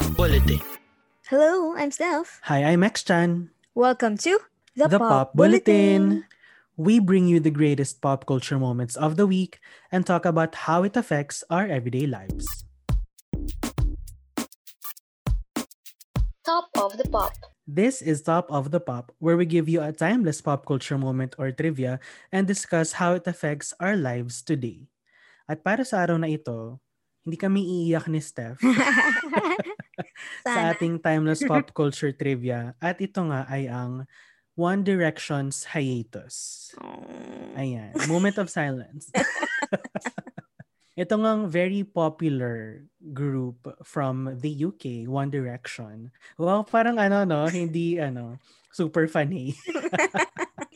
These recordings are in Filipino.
Pop Bulletin. Hello, I'm Steph. Hi, I'm X-Chan. Welcome to the, The Pop Bulletin. We bring you the greatest pop culture moments of the week and talk about how it affects our everyday lives. Top of the Pop. This is Top of the Pop, where we give you a timeless pop culture moment or trivia and discuss how it affects our lives today. At para sa araw na ito, hindi kami iiyak ni Steph sa ating timeless pop culture trivia. At ito nga ay ang One Direction's hiatus. Oh. Ayan, moment of silence. Ito ngang very popular group from the UK, One Direction. Wow, parang ano no, hindi ano, super funny.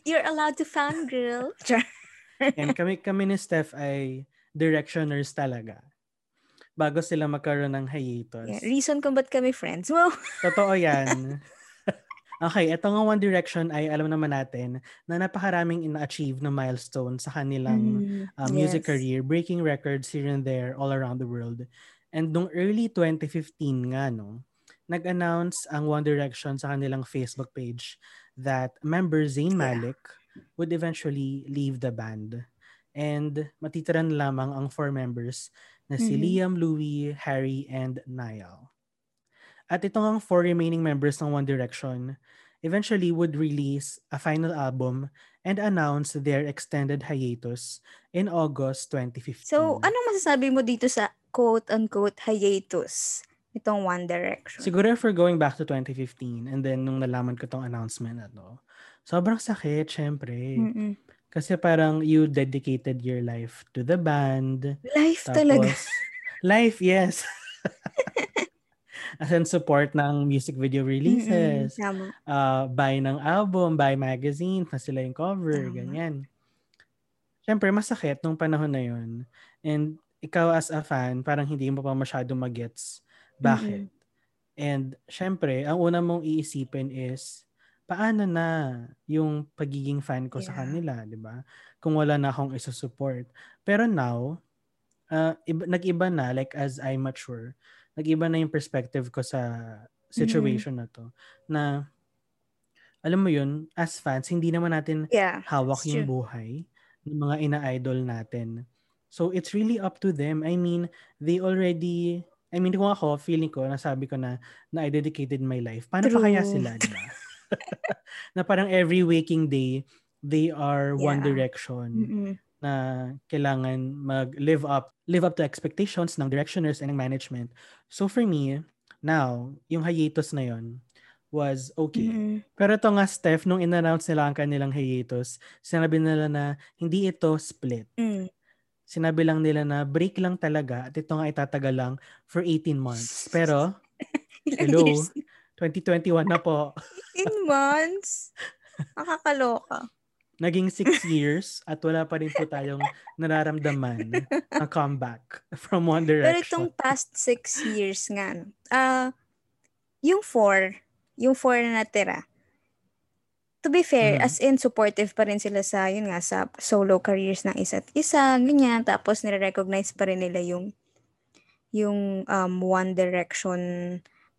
You're allowed to fangirl. And kami kami ni Steph ay directioners talaga. Bago sila magkaroon ng hiatus. Yeah, reason kung ba't kami friends. Wow. Totoo yan. okay, ito nga One Direction ay alam naman natin na napakaraming ina-achieve na milestone sa kanilang Mm, uh, music yes. career, breaking records here and there all around the world. And nung early 2015 nga, no, nag-announce ang One Direction sa kanilang Facebook page that member Zayn Yeah. Malik would eventually leave the band. And matitiran lamang ang four members na si Mhm. Liam, Louis, Harry, and Niall. At itong ang four remaining members ng One Direction eventually would release a final album and announce their extended hiatus in August 2015. So, anong masasabi mo dito sa quote-unquote hiatus itong One Direction? Siguro if we're going back to 2015 and then nung nalaman ko tong announcement na to, sobrang sakit, syempre. Mm-mm. Kasi parang you dedicated your life to the band. Life Tapos, talaga. life, yes. As in support ng music video Mm-mm. releases, Tama. uh, buy ng album, buy magazine, na sila yung cover, Tama. ganyan. Siyempre, masakit nung panahon na yun. And ikaw as a fan, parang hindi mo pa masyado magets bakit. And syempre, ang una mong iisipin is, paano na yung pagiging fan ko sa Yeah. kanila, di ba? Kung wala na akong isusupport. Pero now, uh, iba, nag-iba na, like as I mature, nag-iba na yung perspective ko sa situation na to. Na, alam mo yun, as fans, hindi naman natin Yeah. hawak yung true. buhay ng mga ina-idol natin. So, it's really up to them. I mean, they already, I mean, kung ako, feeling ko, nasabi ko na, na I dedicated my life. Paano pa kaya True. sila, di ba? na parang every waking day, they are One Yeah. Direction Mm-mm. na kailangan mag-live up, live up to expectations ng directioners and ng management. So, for me, now, yung hiatus na yon was okay. Mm-mm. Pero ito nga, Steph, nung in-announce nila ang kanilang hiatus, sinabi nila na hindi ito split. Mm. Sinabi lang nila na break lang talaga at ito nga itatagal lang for 18 months. Pero, hello? 2021 na po. In months? Nakakaloka. Naging 6 years at wala pa rin po tayong nararamdaman na comeback from One Pero Direction. itong past six years nga, ah, yung four, yung four na natira, to be fair, Mhm. as in supportive pa rin sila sa, yun nga, sa solo careers ng isa't isa, ganyan, tapos nire-recognize pa rin nila yung yung um, One Direction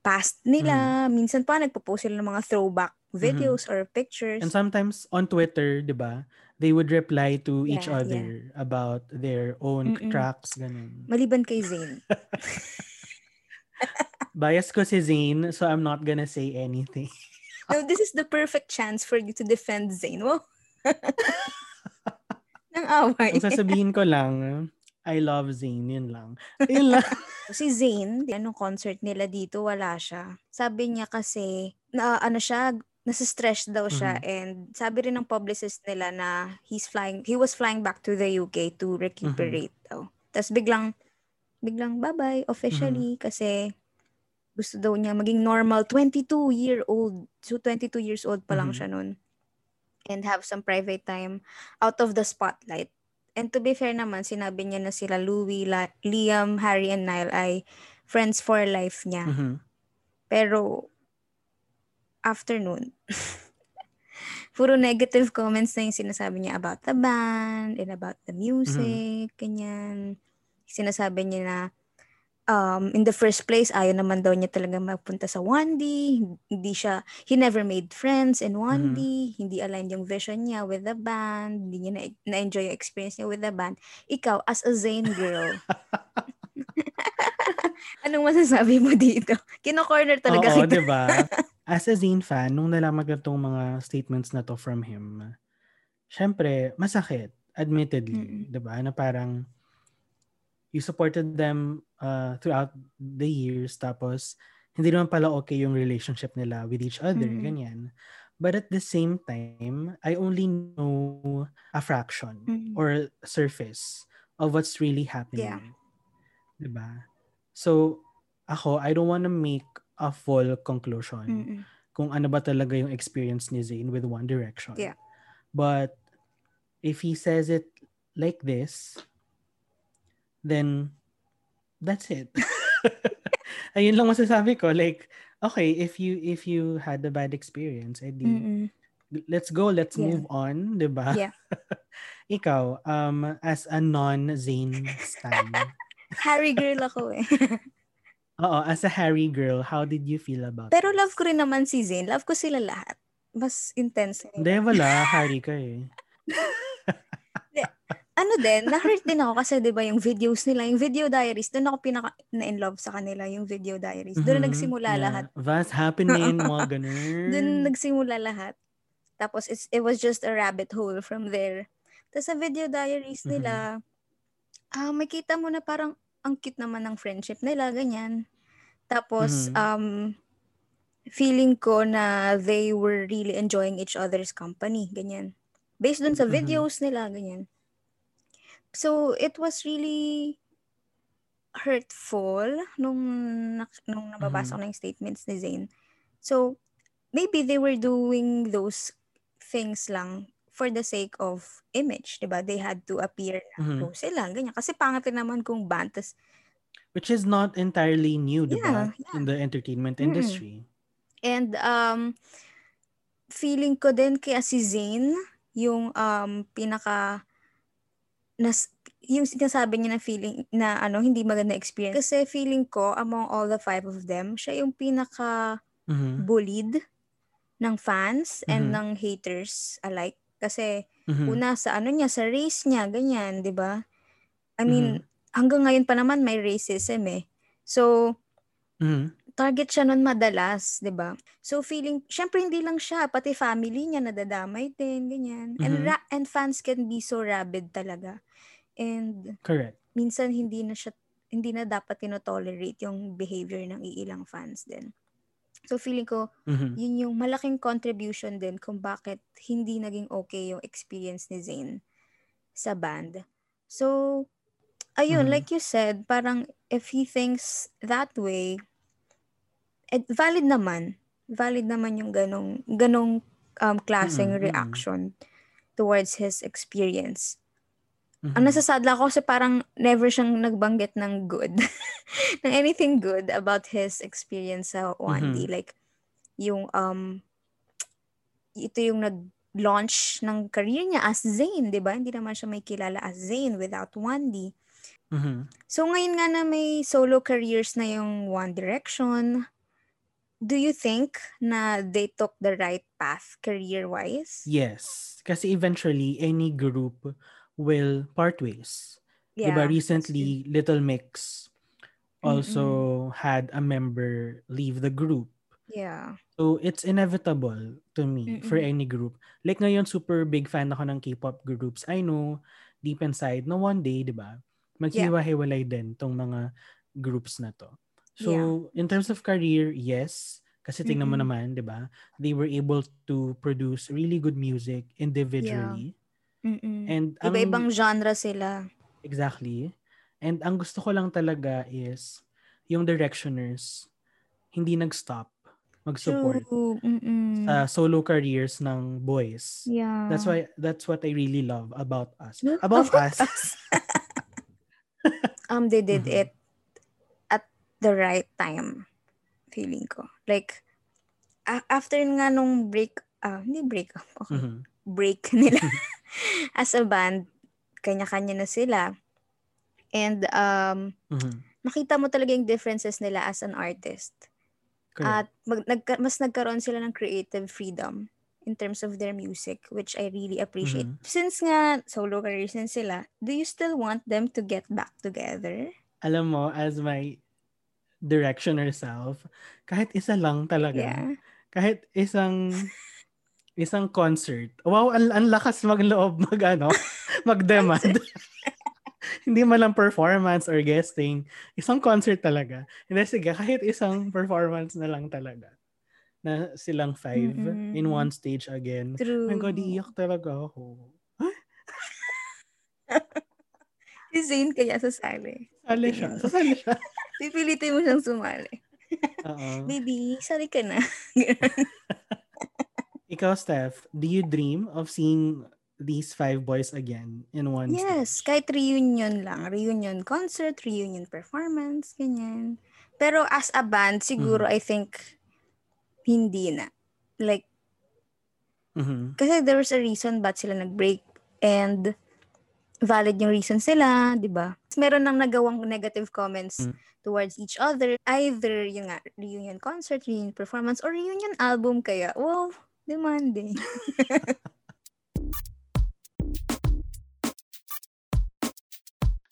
past nila. Minsan pa nagpo-post sila ng mga throwback videos or pictures. And sometimes on Twitter, 'di ba? They would reply to each Yeah, other about their own Mm-mm. tracks ganun. Maliban kay Zayn. Bias ko si Zayn, so I'm not gonna say anything. No, this is the perfect chance for you to defend Zayn. Wow. Nang away. Kung sasabihin ko lang, I love Zayn, yun lang. Yun lang. Si Zayn, anong concert nila dito, wala siya. Sabi niya kasi, na ano siya, nasa-stress daw siya Mm-hmm. and sabi rin ng publicist nila na he's flying, he was flying back to the UK to recuperate Mm-hmm. daw. Tapos biglang, biglang bye-bye officially Mm-hmm. kasi gusto daw niya maging normal 22-year-old. So 22 years old pa lang Mhm. siya nun. And have some private time out of the spotlight. And to be fair naman, sinabi niya na sila Louie, La- Liam, Harry, and Niall ay friends for life niya. Mhm. Pero, after nun, puro negative comments na yung sinasabi niya about the band and about the music, ganyan. Sinasabi niya na um, in the first place, ayaw naman daw niya talaga magpunta sa 1D. Hindi siya, he never made friends in 1D. Mm-hmm. Hindi aligned yung vision niya with the band. Hindi niya na- na-enjoy yung experience niya with the band. Ikaw, as a Zayn girl, anong masasabi mo dito? Kino-corner talaga Oo, kita. diba? As a Zayn fan, nung nalaman ko itong mga statements na to from him, syempre, masakit. Admittedly. Mm-hmm. Diba? Na parang, you supported them uh, throughout the years tapos hindi naman pala okay yung relationship nila with each other, mm-hmm. ganyan. But at the same time, I only know a fraction mm-hmm. or surface of what's really happening. Yeah. Diba? So, ako, I don't want to make a full conclusion mm-hmm. kung ano ba talaga yung experience ni Zayn with One Direction. Yeah. But if he says it like this, then that's it. Ayun lang masasabi ko. Like, okay, if you if you had a bad experience, edi, Mm-mm. let's go, let's yeah. move on, di ba? Yeah. Ikaw, um, as a non-Zane stan. Harry girl ako eh. Oo, as a Harry girl, how did you feel about Pero love ko rin naman si Zayn. Love ko sila lahat. Mas intense. Hindi, wala. Harry ka eh ano din, na-hurt din ako kasi 'di ba yung videos nila, yung video diaries, doon ako pinaka na in love sa kanila, yung video diaries. Doon mm-hmm. nagsimula yeah. lahat. What's happening, mga ganun. doon nagsimula lahat. Tapos it's, it was just a rabbit hole from there. Tapos sa video diaries nila, mm-hmm. ah, makita mo na parang ang cute naman ng friendship nila, ganyan. Tapos, mm-hmm. um, feeling ko na they were really enjoying each other's company, ganyan. Based dun sa mm-hmm. videos mm-hmm. nila, ganyan. So, it was really hurtful nung, nung nababasa mm-hmm. ko ng statements ni Zayn. So, maybe they were doing those things lang for the sake of image, 'di ba? They had to appear na mm-hmm. sila, ganyan. Kasi pangit naman kung band tas, which is not entirely new, 'di ba? Yeah, yeah. In the entertainment mm-hmm. industry. And um feeling ko din kaya si Zayn yung um pinaka nas, yung sinasabi niya na feeling na ano, hindi maganda experience. Kasi feeling ko, among all the five of them, siya yung pinaka mm-hmm. bullied ng fans mm-hmm. and ng haters alike. Kasi mm-hmm. una sa ano niya, sa race niya, ganyan, di ba? I mean, mm-hmm. hanggang ngayon pa naman may racism eh. So, mm-hmm target siya nun madalas, 'di ba? So feeling, syempre hindi lang siya, pati family niya nadadamay din, ganyan. Mm-hmm. And ra- and fans can be so rabid talaga. And Correct. Minsan hindi na siya hindi na dapat tino-tolerate yung behavior ng iilang fans din. So feeling ko, mm-hmm. yun yung malaking contribution din kung bakit hindi naging okay yung experience ni Zayn sa band. So, ayun, mm-hmm. like you said, parang if he thinks that way, eh, valid naman. Valid naman yung ganong, ganong um, klaseng mm-hmm. reaction towards his experience. Mm-hmm. Ang nasasadla ko kasi parang never siyang nagbanggit ng good. ng anything good about his experience sa 1D. Mm-hmm. Like, yung, um, ito yung nag-launch ng career niya as Zayn, di ba? Hindi naman siya may kilala as Zayn without 1D. Mm-hmm. So, ngayon nga na may solo careers na yung One Direction, do you think na they took the right path career-wise? Yes. Kasi eventually, any group will part ways. Yeah, diba recently, Little Mix also Mm-mm. had a member leave the group. Yeah. So, it's inevitable to me Mm-mm. for any group. Like ngayon, super big fan ako ng K-pop groups. I know, deep inside, no one day, di ba? Maghiwa-hiwalay yeah. din tong mga groups na to. So, yeah. in terms of career, yes. Kasi tingnan mm-hmm. mo naman, di ba? They were able to produce really good music individually. Yeah. And Iba-ibang genre sila. Exactly. And ang gusto ko lang talaga is yung directioners hindi nag-stop mag-support sa solo careers ng boys. Yeah. That's why that's what I really love about us. About, about us. us. um they did mm-hmm. it the right time feeling ko. Like, after nga nung break, ah, uh, hindi break up, okay. Mm-hmm. Break nila as a band, kanya-kanya na sila. And um, mm-hmm. makita mo talaga yung differences nila as an artist. Correct. At mag, nagka, mas nagkaroon sila ng creative freedom in terms of their music, which I really appreciate. Mm-hmm. Since nga solo careers na sila, do you still want them to get back together? Alam mo, as my directioner self, kahit isa lang talaga. Yeah. Kahit isang isang concert. Wow, ang, ang lakas magloob mag ano, mag-demand. Hindi man lang performance or guesting. Isang concert talaga. Hindi, sige, kahit isang performance na lang talaga. Na silang five mm-hmm. in one stage again. True. My God, iiyak talaga ako. si Zane kaya sasali. Sali siya. Sasali siya. Pipilitin mo siyang sumali. Oo. Baby, sali ka na. Ikaw, Steph, do you dream of seeing these five boys again in one Yes, stage? kahit reunion lang. Reunion concert, reunion performance, ganyan. Pero as a band, siguro mm-hmm. I think hindi na. Like, mm-hmm. kasi there was a reason ba't sila nag-break and valid yung reason sila, di ba? Meron nang nagawang negative comments mm. towards each other. Either yung nga, reunion concert, reunion performance, or reunion album kaya. Wow, demanding.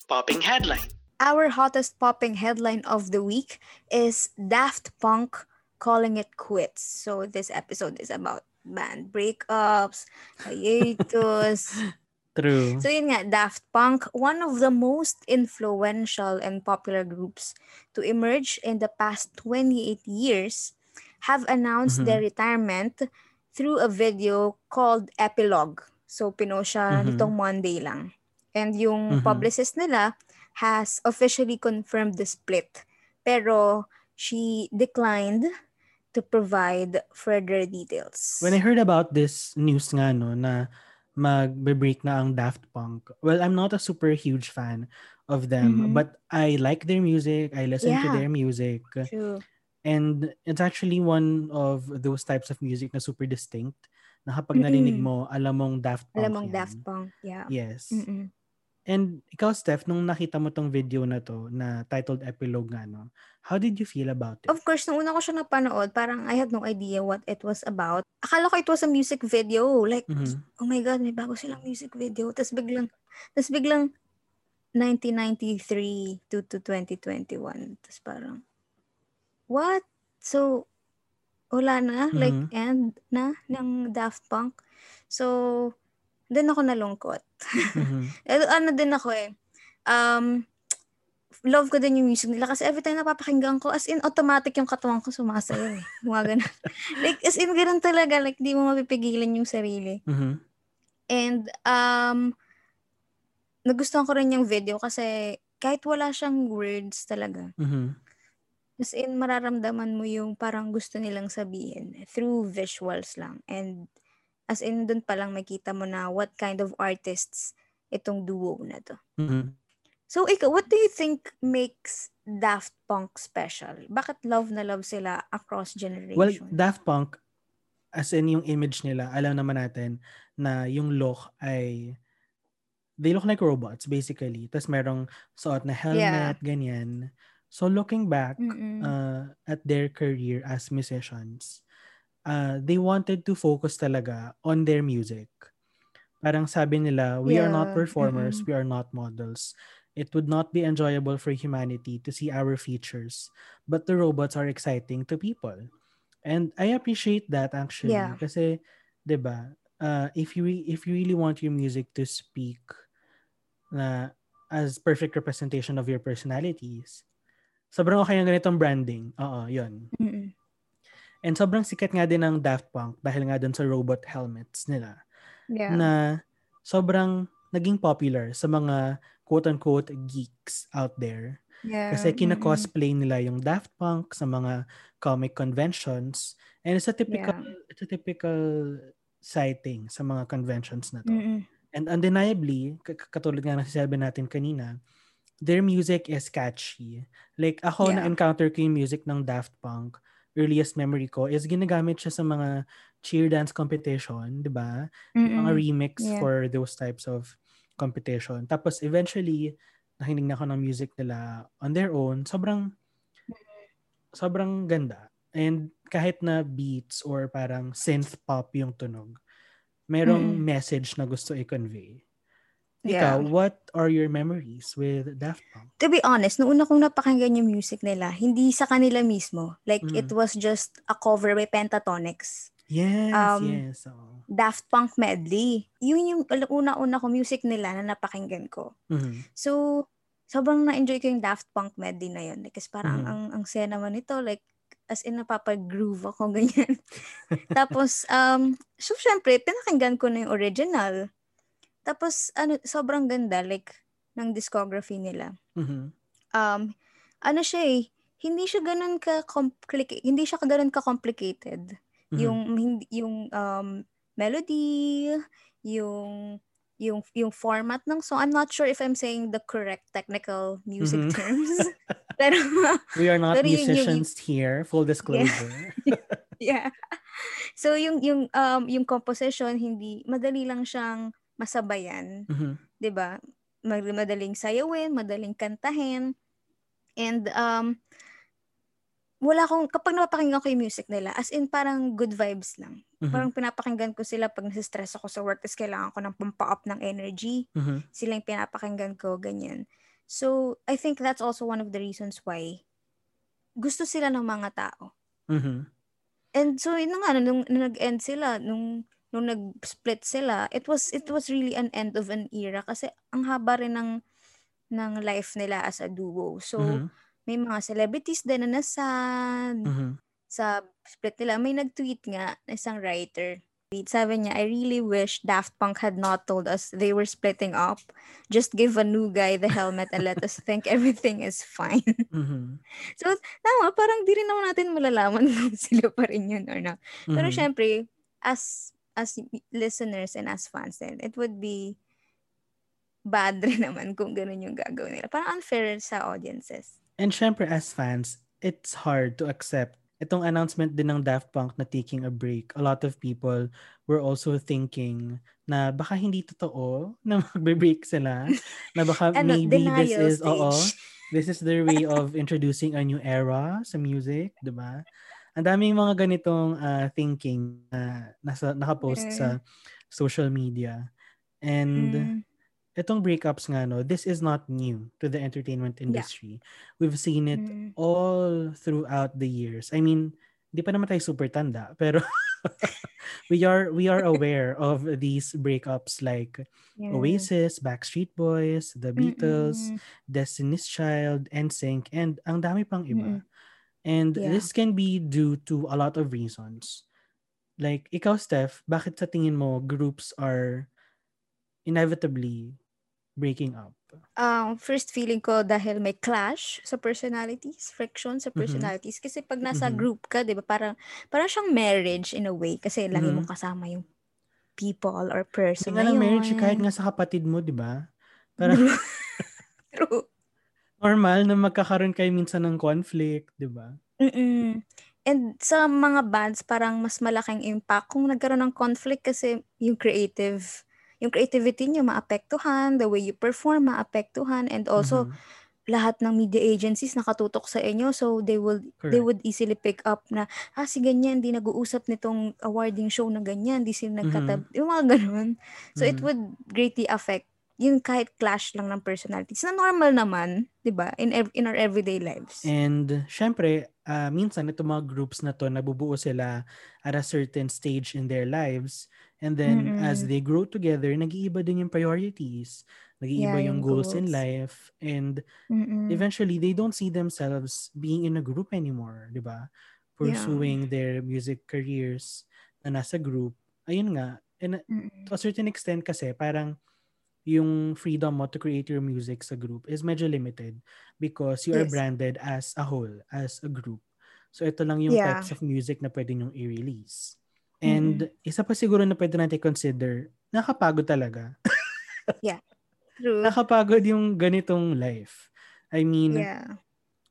popping headline. Our hottest popping headline of the week is Daft Punk calling it quits. So this episode is about band breakups, hiatus, True. So yun nga, Daft Punk, one of the most influential and popular groups to emerge in the past 28 years, have announced mm-hmm. their retirement through a video called Epilogue. So pinost siya mm-hmm. nitong Monday lang. And yung mm-hmm. publicist nila has officially confirmed the split. Pero she declined to provide further details. When I heard about this news nga no, na magbe-break na ang Daft Punk. Well, I'm not a super huge fan of them, mm-hmm. but I like their music. I listen yeah. to their music. True. And it's actually one of those types of music na super distinct na kapag narinig mo, alam mong Daft Punk. Alam mong yan. Daft Punk, yeah. Yes. Mm-mm. And ikaw, Steph, nung nakita mo tong video na to, na titled Epilogue nga, no? How did you feel about it? Of course, nung una ko siya napanood, parang I had no idea what it was about. Akala ko it was a music video. Like, mm-hmm. oh my God, may bago silang music video. Tapos biglang, tapos biglang 1993 to, to 2021. Tapos parang, what? So, wala na? Mm-hmm. Like, end na ng Daft Punk? So, din ako nalungkot. Mm-hmm. ano din ako eh. Um, love ko din yung music nila kasi every time napapakinggan ko, as in, automatic yung katawan ko sumasayo eh. Mga ganun. like, as in, ganun talaga. Like, di mo mapipigilan yung sarili. Mm-hmm. And, um, nagustuhan ko rin yung video kasi kahit wala siyang words talaga. Mm-hmm. As in, mararamdaman mo yung parang gusto nilang sabihin through visuals lang. And As in, dun pa lang makita mo na what kind of artists itong duo na to. Mm-hmm. So, ikaw, what do you think makes Daft Punk special? Bakit love na love sila across generations? Well, Daft Punk, as in yung image nila, alam naman natin na yung look ay they look like robots basically. Tapos merong suot na helmet, yeah. ganyan. So looking back uh, at their career as musicians, uh, they wanted to focus talaga on their music. Parang sabi nila, we yeah. are not performers, mm-hmm. we are not models. It would not be enjoyable for humanity to see our features, but the robots are exciting to people. And I appreciate that actually yeah. kasi 'di ba? Uh, if you if you really want your music to speak na as perfect representation of your personalities, sobrang okay ng ganitong branding. Oo, 'yun. Mm-hmm. And sobrang sikat nga din ng Daft Punk dahil nga dun sa robot helmets nila. Yeah. Na sobrang naging popular sa mga quote-unquote geeks out there. Yeah. Kasi kina-cosplay nila yung Daft Punk sa mga comic conventions. And it's a typical yeah. it's a typical sighting sa mga conventions na to. Mm-mm. And undeniably, katulad nga ng sabi natin kanina, their music is catchy. Like ako yeah. na-encounter ko yung music ng Daft Punk earliest memory ko is ginagamit siya sa mga cheer dance competition, 'di ba? Mga remix yeah. for those types of competition. Tapos eventually nakinig na ako ng music nila on their own, sobrang sobrang ganda. And kahit na beats or parang synth pop yung tunog, merong mm-hmm. message na gusto i-convey. Ikaw, yeah. what are your memories with Daft Punk? To be honest, noong una kong napakinggan yung music nila, hindi sa kanila mismo. Like, mm. it was just a cover by Pentatonix. Yes, um, yes. Oh. Daft Punk medley. Yun yung una-una ko music nila na napakinggan ko. Mm-hmm. So, sobrang na-enjoy ko yung Daft Punk medley na yun. Kasi parang mm-hmm. ang, ang saya naman nito. Like, as in napapag-groove ako, ganyan. Tapos, um, so syempre, pinakinggan ko na yung original. Tapos, ano, sobrang ganda, like, ng discography nila. Mm-hmm. Um, ano siya eh, hindi siya ganun ka complicated, hindi siya ganun ka complicated. Mm-hmm. Yung yung um melody, yung yung yung format ng song. I'm not sure if I'm saying the correct technical music mm-hmm. terms. pero we are not musicians yung, yung, here, full disclosure. Yeah. yeah. So yung yung um yung composition hindi madali lang siyang masabayan, mm-hmm. 'di ba? Madaling sayawin, madaling kantahin. And um wala akong kapag napapakinggan ko yung music nila, as in parang good vibes lang. Mm-hmm. Parang pinapakinggan ko sila pag nasa-stress ako sa work, tapos kailangan ko ng pumpa-up ng energy. Mm-hmm. Sila yung pinapakinggan ko, ganyan. So, I think that's also one of the reasons why gusto sila ng mga tao. Mm-hmm. And so, yun nga, nung, nung nag-end sila, nung nung nag-split sila, it was it was really an end of an era kasi ang haba rin ng ng life nila as a duo. So mm-hmm. may mga celebrities din na nasad mm-hmm. sa split nila. May nag-tweet nga isang writer. Sabi niya, I really wish Daft Punk had not told us they were splitting up. Just give a new guy the helmet and let us think everything is fine. Mm-hmm. So, tama, parang di rin naman natin malalaman kung sila pa rin yun or not. Mm-hmm. Pero syempre, as as listeners and as fans then it would be bad rin naman kung ganun yung gagawin nila. Parang unfair sa audiences. And syempre as fans, it's hard to accept itong announcement din ng Daft Punk na taking a break. A lot of people were also thinking na baka hindi totoo na magbe-break sila. Na baka ano, maybe this is, stage. oo, this is their way of introducing a new era sa music, di ba? Ang daming mga ganitong uh, thinking na uh, nasa nakapost mm. sa social media. And mm. itong breakups nga no, this is not new to the entertainment industry. Yeah. We've seen it mm. all throughout the years. I mean, hindi pa naman tayo super tanda, pero we are we are aware of these breakups like yeah. Oasis, Backstreet Boys, The Beatles, Mm-mm. Destiny's Child, NSYNC, and ang dami pang iba. Mm-mm. And yeah. this can be due to a lot of reasons. Like, ikaw, Steph, bakit sa tingin mo groups are inevitably breaking up? Um, first feeling ko dahil may clash sa personalities, friction sa mm-hmm. personalities. Mm-hmm. Kasi pag nasa mm-hmm. group ka, di ba, parang, parang siyang marriage in a way. Kasi lagi mm-hmm. mo kasama yung people or person Hindi marriage, kahit nga sa kapatid mo, di ba? Parang, True normal na magkakaroon kayo minsan ng conflict, di ba? Mm. And sa mga bands, parang mas malaking impact kung nagkaroon ng conflict kasi yung creative, yung creativity nyo maapektuhan, the way you perform maapektuhan, and also mm-hmm. lahat ng media agencies nakatutok sa inyo so they will Correct. they would easily pick up na ah si ganyan di nag-uusap nitong awarding show na ganyan di sila nagkatab mm-hmm. yung mga ganun so mm-hmm. it would greatly affect yun kahit clash lang ng personalities na normal naman, 'di ba? In ev- in our everyday lives. And syempre, uh, minsan itong mga groups na to nabubuo sila at a certain stage in their lives and then Mm-mm. as they grow together, nag-iiba din yung priorities. Nag-iiba yeah, yung, yung goals, goals in life and Mm-mm. eventually they don't see themselves being in a group anymore, 'di ba? Pursuing yeah. their music careers na nasa group. Ayun nga, and Mm-mm. to a certain extent kasi parang yung freedom mo to create your music sa group is medyo limited because you yes. are branded as a whole, as a group. So ito lang yung yeah. types of music na pwede nyong i-release. And mm-hmm. isa pa siguro na pwede natin consider, nakapagod talaga. yeah. True. Nakapagod yung ganitong life. I mean, yeah.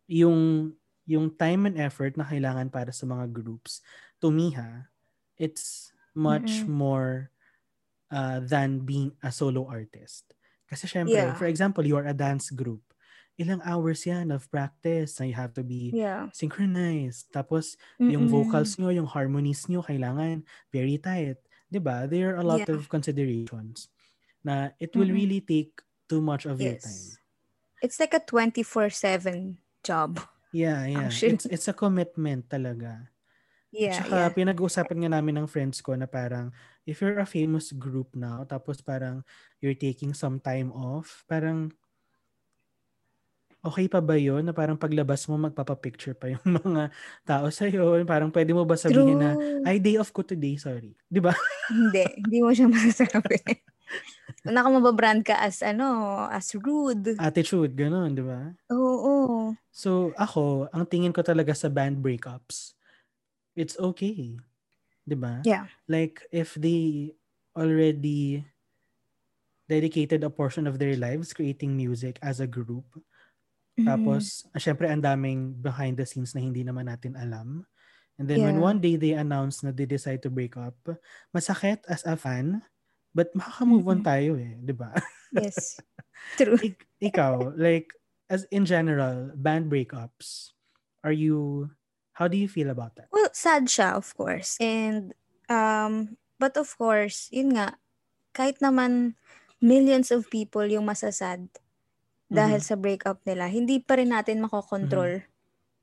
yung yung time and effort na kailangan para sa mga groups, to me ha, it's much mm-hmm. more uh, than being a solo artist. Kasi syempre, yeah. for example, you are a dance group. ilang hours yan of practice na you have to be Yeah. synchronized. Tapos, yung Mm-mm. vocals nyo, yung harmonies nyo, kailangan very tight. ba? There are a lot Yeah. of considerations na it will Mm-mm. really take too much of your time. Yes. It's like a 24/7 job. Yeah, yeah. Actually. It's it's a commitment talaga. Yeah, Tsaka yeah. pinag-uusapan nga namin ng friends ko na parang if you're a famous group now tapos parang you're taking some time off, parang okay pa ba yun na parang paglabas mo magpapapicture pa yung mga tao sa'yo? Parang pwede mo ba sabihin na, True. ay, day off ko today, sorry. Di ba? hindi, hindi mo siya masasabi. Naka mababrand ka as ano, as rude. Attitude, ganun, di ba? Oo. So, ako, ang tingin ko talaga sa band breakups, it's okay. Di ba? Yeah. Like, if they already dedicated a portion of their lives creating music as a group, Mhm. tapos, ah, syempre, ang daming behind the scenes na hindi naman natin alam. And then, when one day they announce na they decide to break up, masakit as a fan, but makaka-move on Mhm. tayo eh, di ba? Yes. True. Ik- ikaw, like, as in general, band breakups, are you, how do you feel about that? Well, sad siya, of course. And, um, but of course, yun nga, kahit naman millions of people yung masasad dahil Mhm. sa breakup nila, hindi pa rin natin makokontrol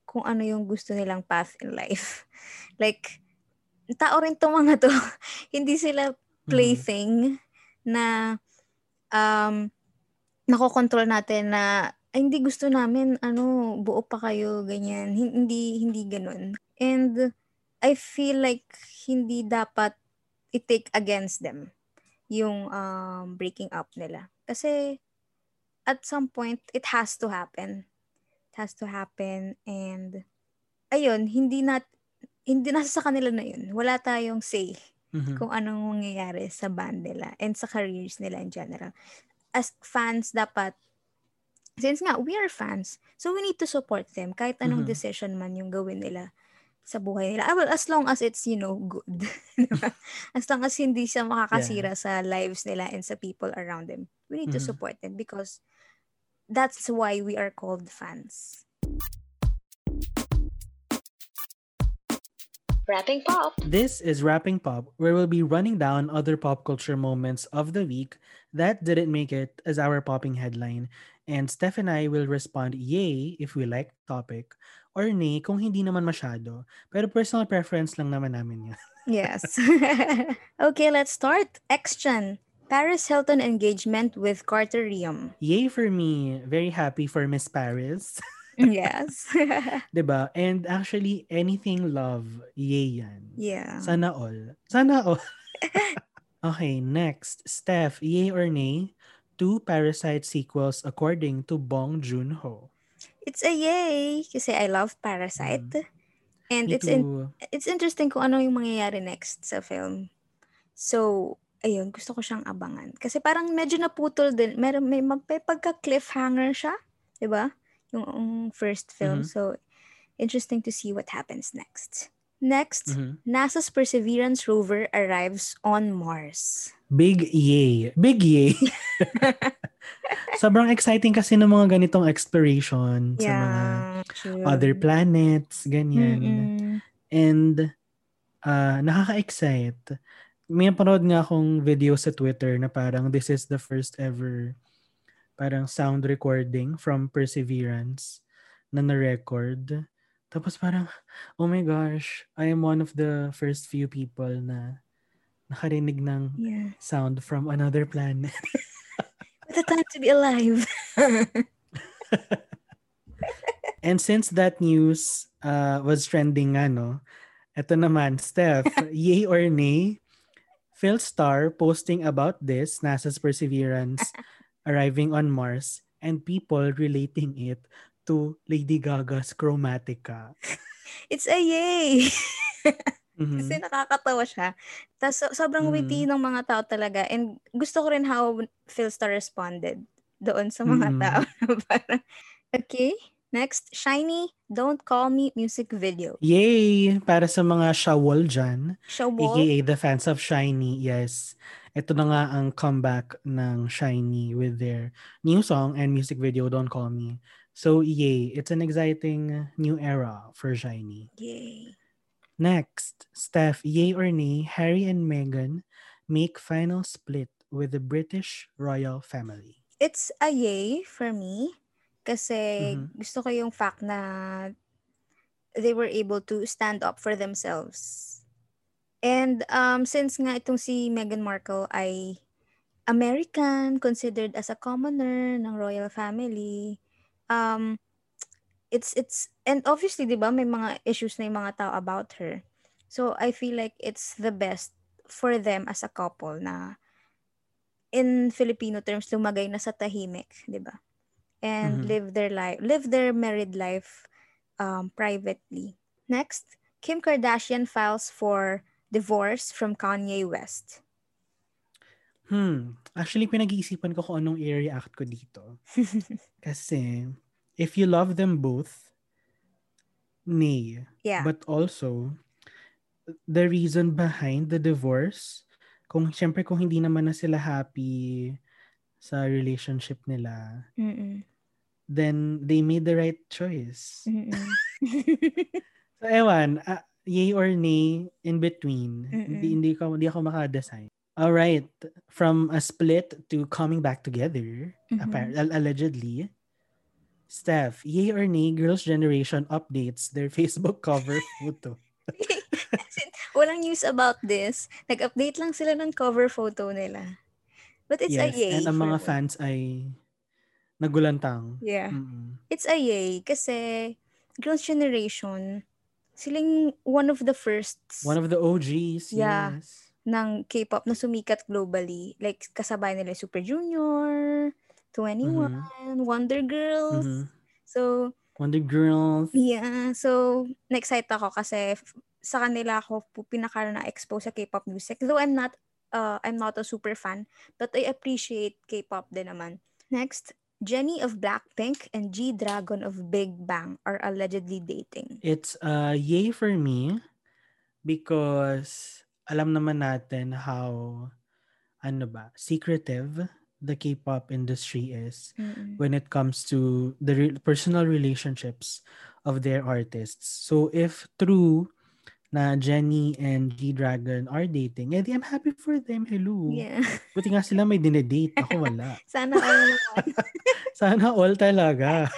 kung ano yung gusto nilang path in life. Like, tao rin tong mga to. hindi sila Mhm. plaything na um, nakokontrol natin na "Ay, hindi gusto namin ano buo pa kayo ganyan. Hin- hindi hindi ganun. And I feel like hindi dapat i-take against them yung um, breaking up nila. Kasi at some point it has to happen. It has to happen and ayun hindi nat hindi nasa sa kanila na yun. Wala tayong say Mhm. kung anong mangyayari sa band nila and sa careers nila in general. As fans, dapat, since nga, we are fans, so we need to support them kahit anong Mhm. decision man yung gawin nila sa buhay nila. Ah, well, as long as it's, you know, good. Diba? as long as hindi siya makakasira sa lives nila and sa people around them. We need to Mhm. support them because that's why we are called fans. Wrapping Pop. This is Wrapping Pop, where we'll be running down other pop culture moments of the week that didn't make it as our popping headline. And Steph and I will respond yay if we like the topic, or nay kung hindi naman masyado. Pero personal preference lang naman namin yan. Yes. okay, let's start. Action. Paris Hilton engagement with Carter Riem. Yay for me. Very happy for Miss Paris. yes. 'Di ba? And actually, anything love, yay yan. yeah. Sana all. Sana all. okay, next. Steph, yay or nay? Two Parasite sequels according to Bong Joon-ho. It's a yay kasi I love Parasite. And Me it's in, it's interesting kung ano yung mangyayari next sa film. So, ayun, gusto ko siyang abangan. Kasi parang medyo naputol din. Meron, may, may pagka-cliffhanger siya. 'di ba? Yung first film. Mhm. So, interesting to see what happens next. Next, Mhm. NASA's Perseverance rover arrives on Mars. Big yay. Big yay. Sobrang exciting kasi ng mga ganitong exploration sa mga true. other planets, ganyan. Mm-mm. And uh, nakaka-excite. May napanood nga akong video sa Twitter na parang this is the first ever parang sound recording from Perseverance na na-record. Tapos parang, oh my gosh, I am one of the first few people na nakarinig ng Yeah. sound from another planet. What a time to be alive. And since that news uh, was trending nga, no, eto naman, Steph, yay or nay, Phil Star posting about this, NASA's Perseverance arriving on Mars, and people relating it to Lady Gaga's Chromatica. It's a yay! Mhm. Kasi nakakatawa siya. Tapos so- sobrang Mm. witty ng mga tao talaga. And gusto ko rin how Philstar responded doon sa mga Mm. tao. Parang, okay, next. Shiny, Don't Call Me music video. Yay! Para sa mga shawol dyan, Showball. aka the fans of Shiny, yes. Ito na nga ang comeback ng Shiny with their new song and music video, Don't Call Me. So, yay. It's an exciting new era for Shiny. Yay. Next, Steph, yay or nay, Harry and Meghan make final split with the British royal family. It's a yay for me kasi Mhm. gusto ko yung fact na they were able to stand up for themselves. And um, since nga itong si Meghan Markle ay American, considered as a commoner ng royal family, um, it's, it's, and obviously, di ba, may mga issues na yung mga tao about her. So, I feel like it's the best for them as a couple na in Filipino terms, lumagay na sa tahimik, di ba? And Mhm. live their life, live their married life um, privately. Next, Kim Kardashian files for divorce from Kanye West. Hmm. Actually, pinag-iisipan ko kung anong i-react ko dito. Kasi, if you love them both, nay. Yeah. But also, the reason behind the divorce, kung syempre kung hindi naman na sila happy sa relationship nila, Mm-mm. then they made the right choice. Mm-mm. So, ewan, ah, yay or nay, in between. Mm-mm. Hindi, hindi, ko, hindi ako makadesign. All right. From a split to coming back together, Mhm. appar- al- allegedly, Steph, yay or nay, Girls' Generation updates their Facebook cover photo. Walang news about this. Nag-update lang sila ng cover photo nila. But it's a yes, yay. and ang mga me. fans ay nagulantang. Yeah. Mm-mm. It's a yay kasi Girls' Generation, silang one of the first One of the OGs, Yeah. yes. ng K-pop na sumikat globally. Like, kasabay nila Super Junior, 21, Wonder Girls. Mhm. So, Wonder Girls. yeah. So, na-excite ako kasi sa kanila ako po pinaka na-expose sa K-pop music. Though I'm not, uh, I'm not a super fan, but I appreciate K-pop din naman. Next, Jenny of Blackpink and G-Dragon of Big Bang are allegedly dating. It's a yay for me because alam naman natin how ano ba, secretive the K-pop industry is Mm-mm. when it comes to the re- personal relationships of their artists. So if true na Jenny and G-Dragon are dating, edi I'm happy for them. Hello. Yeah. Buti nga sila may dinedate. Ako wala. Sana all. Sana all talaga.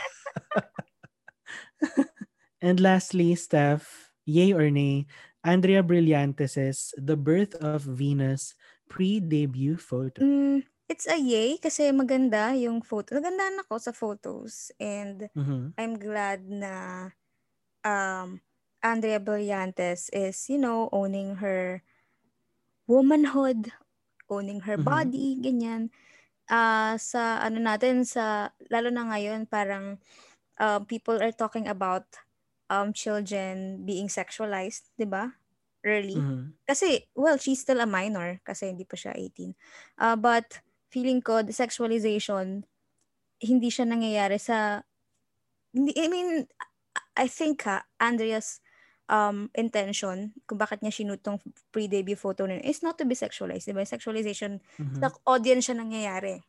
and lastly, Steph, yay or nay, Andrea Brillantes' The Birth of Venus pre-debut photo. Mm, it's a yay kasi maganda yung photo. Nagandaan ako sa photos and Mhm. I'm glad na um, Andrea Brillantes is, you know, owning her womanhood, owning her Mhm. body, ganyan. Ah, sa ano natin, sa, lalo na ngayon, parang um, people are talking about um, children being sexualized, di ba? Early. Mhm. Kasi, well, she's still a minor kasi hindi pa siya 18. Uh, but, feeling ko, the sexualization, hindi siya nangyayari sa, hindi, I mean, I think ha, Andrea's um, intention, kung bakit niya shoot tong pre-debut photo na is not to be sexualized, di ba? Sexualization, Mhm. sa audience siya nangyayari.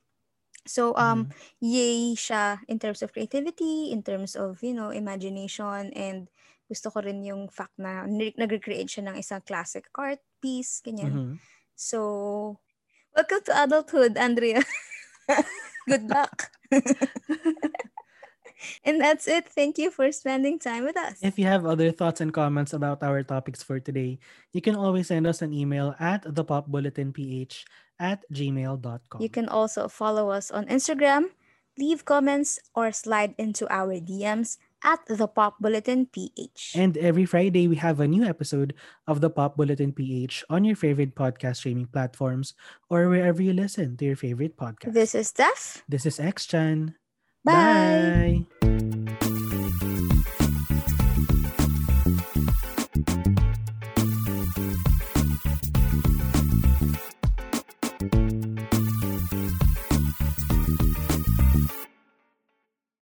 So, um, Mhm. yay siya in terms of creativity, in terms of, you know, imagination, and gusto ko rin yung fact na nag-recreate siya ng isang classic art piece, ganyan. Mhm. So, welcome to adulthood, Andrea. Good luck. and that's it. Thank you for spending time with us. If you have other thoughts and comments about our topics for today, you can always send us an email at thepopbulletinph at gmail.com. You can also follow us on Instagram, leave comments, or slide into our DMs at the Pop Bulletin PH. And every Friday, we have a new episode of the Pop Bulletin PH on your favorite podcast streaming platforms or wherever you listen to your favorite podcast. This is Steph. This is X Chan. Bye. Bye.